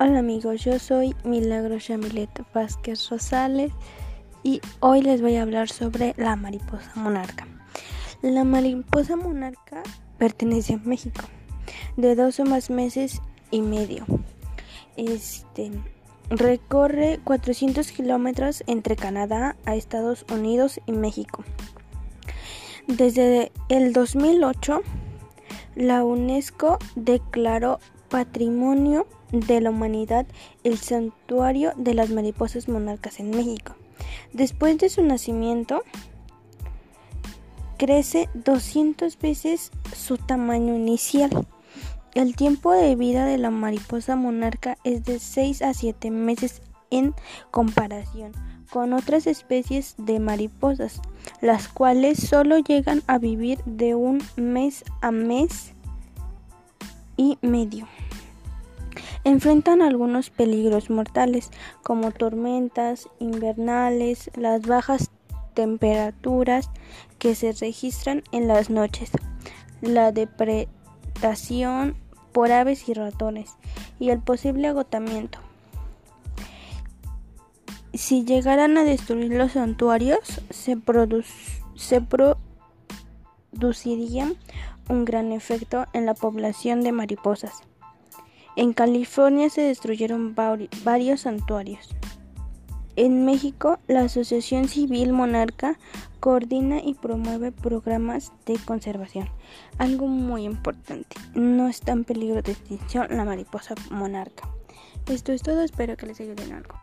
Hola amigos, yo soy Milagro Yamilet Vázquez Rosales y hoy les voy a hablar sobre la mariposa monarca. La mariposa monarca pertenece a México de dos o más meses y medio. Este recorre 400 kilómetros entre Canadá a Estados Unidos y México. Desde el 2008 la UNESCO declaró Patrimonio de la Humanidad el Santuario de las Mariposas Monarcas en México. Después de su nacimiento, crece 200 veces su tamaño inicial. El tiempo de vida de la mariposa monarca es de 6 a 7 meses en comparación con otras especies de mariposas, las cuales solo llegan a vivir de un mes a mes y medio. Enfrentan algunos peligros mortales como tormentas invernales, las bajas temperaturas que se registran en las noches, la depredación por aves y ratones y el posible agotamiento. Si llegaran a destruir los santuarios, se, se produciría un gran efecto en la población de mariposas. En California se destruyeron varios santuarios. En México, la Asociación Civil Monarca coordina y promueve programas de conservación. Algo muy importante, no está en peligro de extinción la mariposa monarca. Esto es todo, espero que les ayude algo.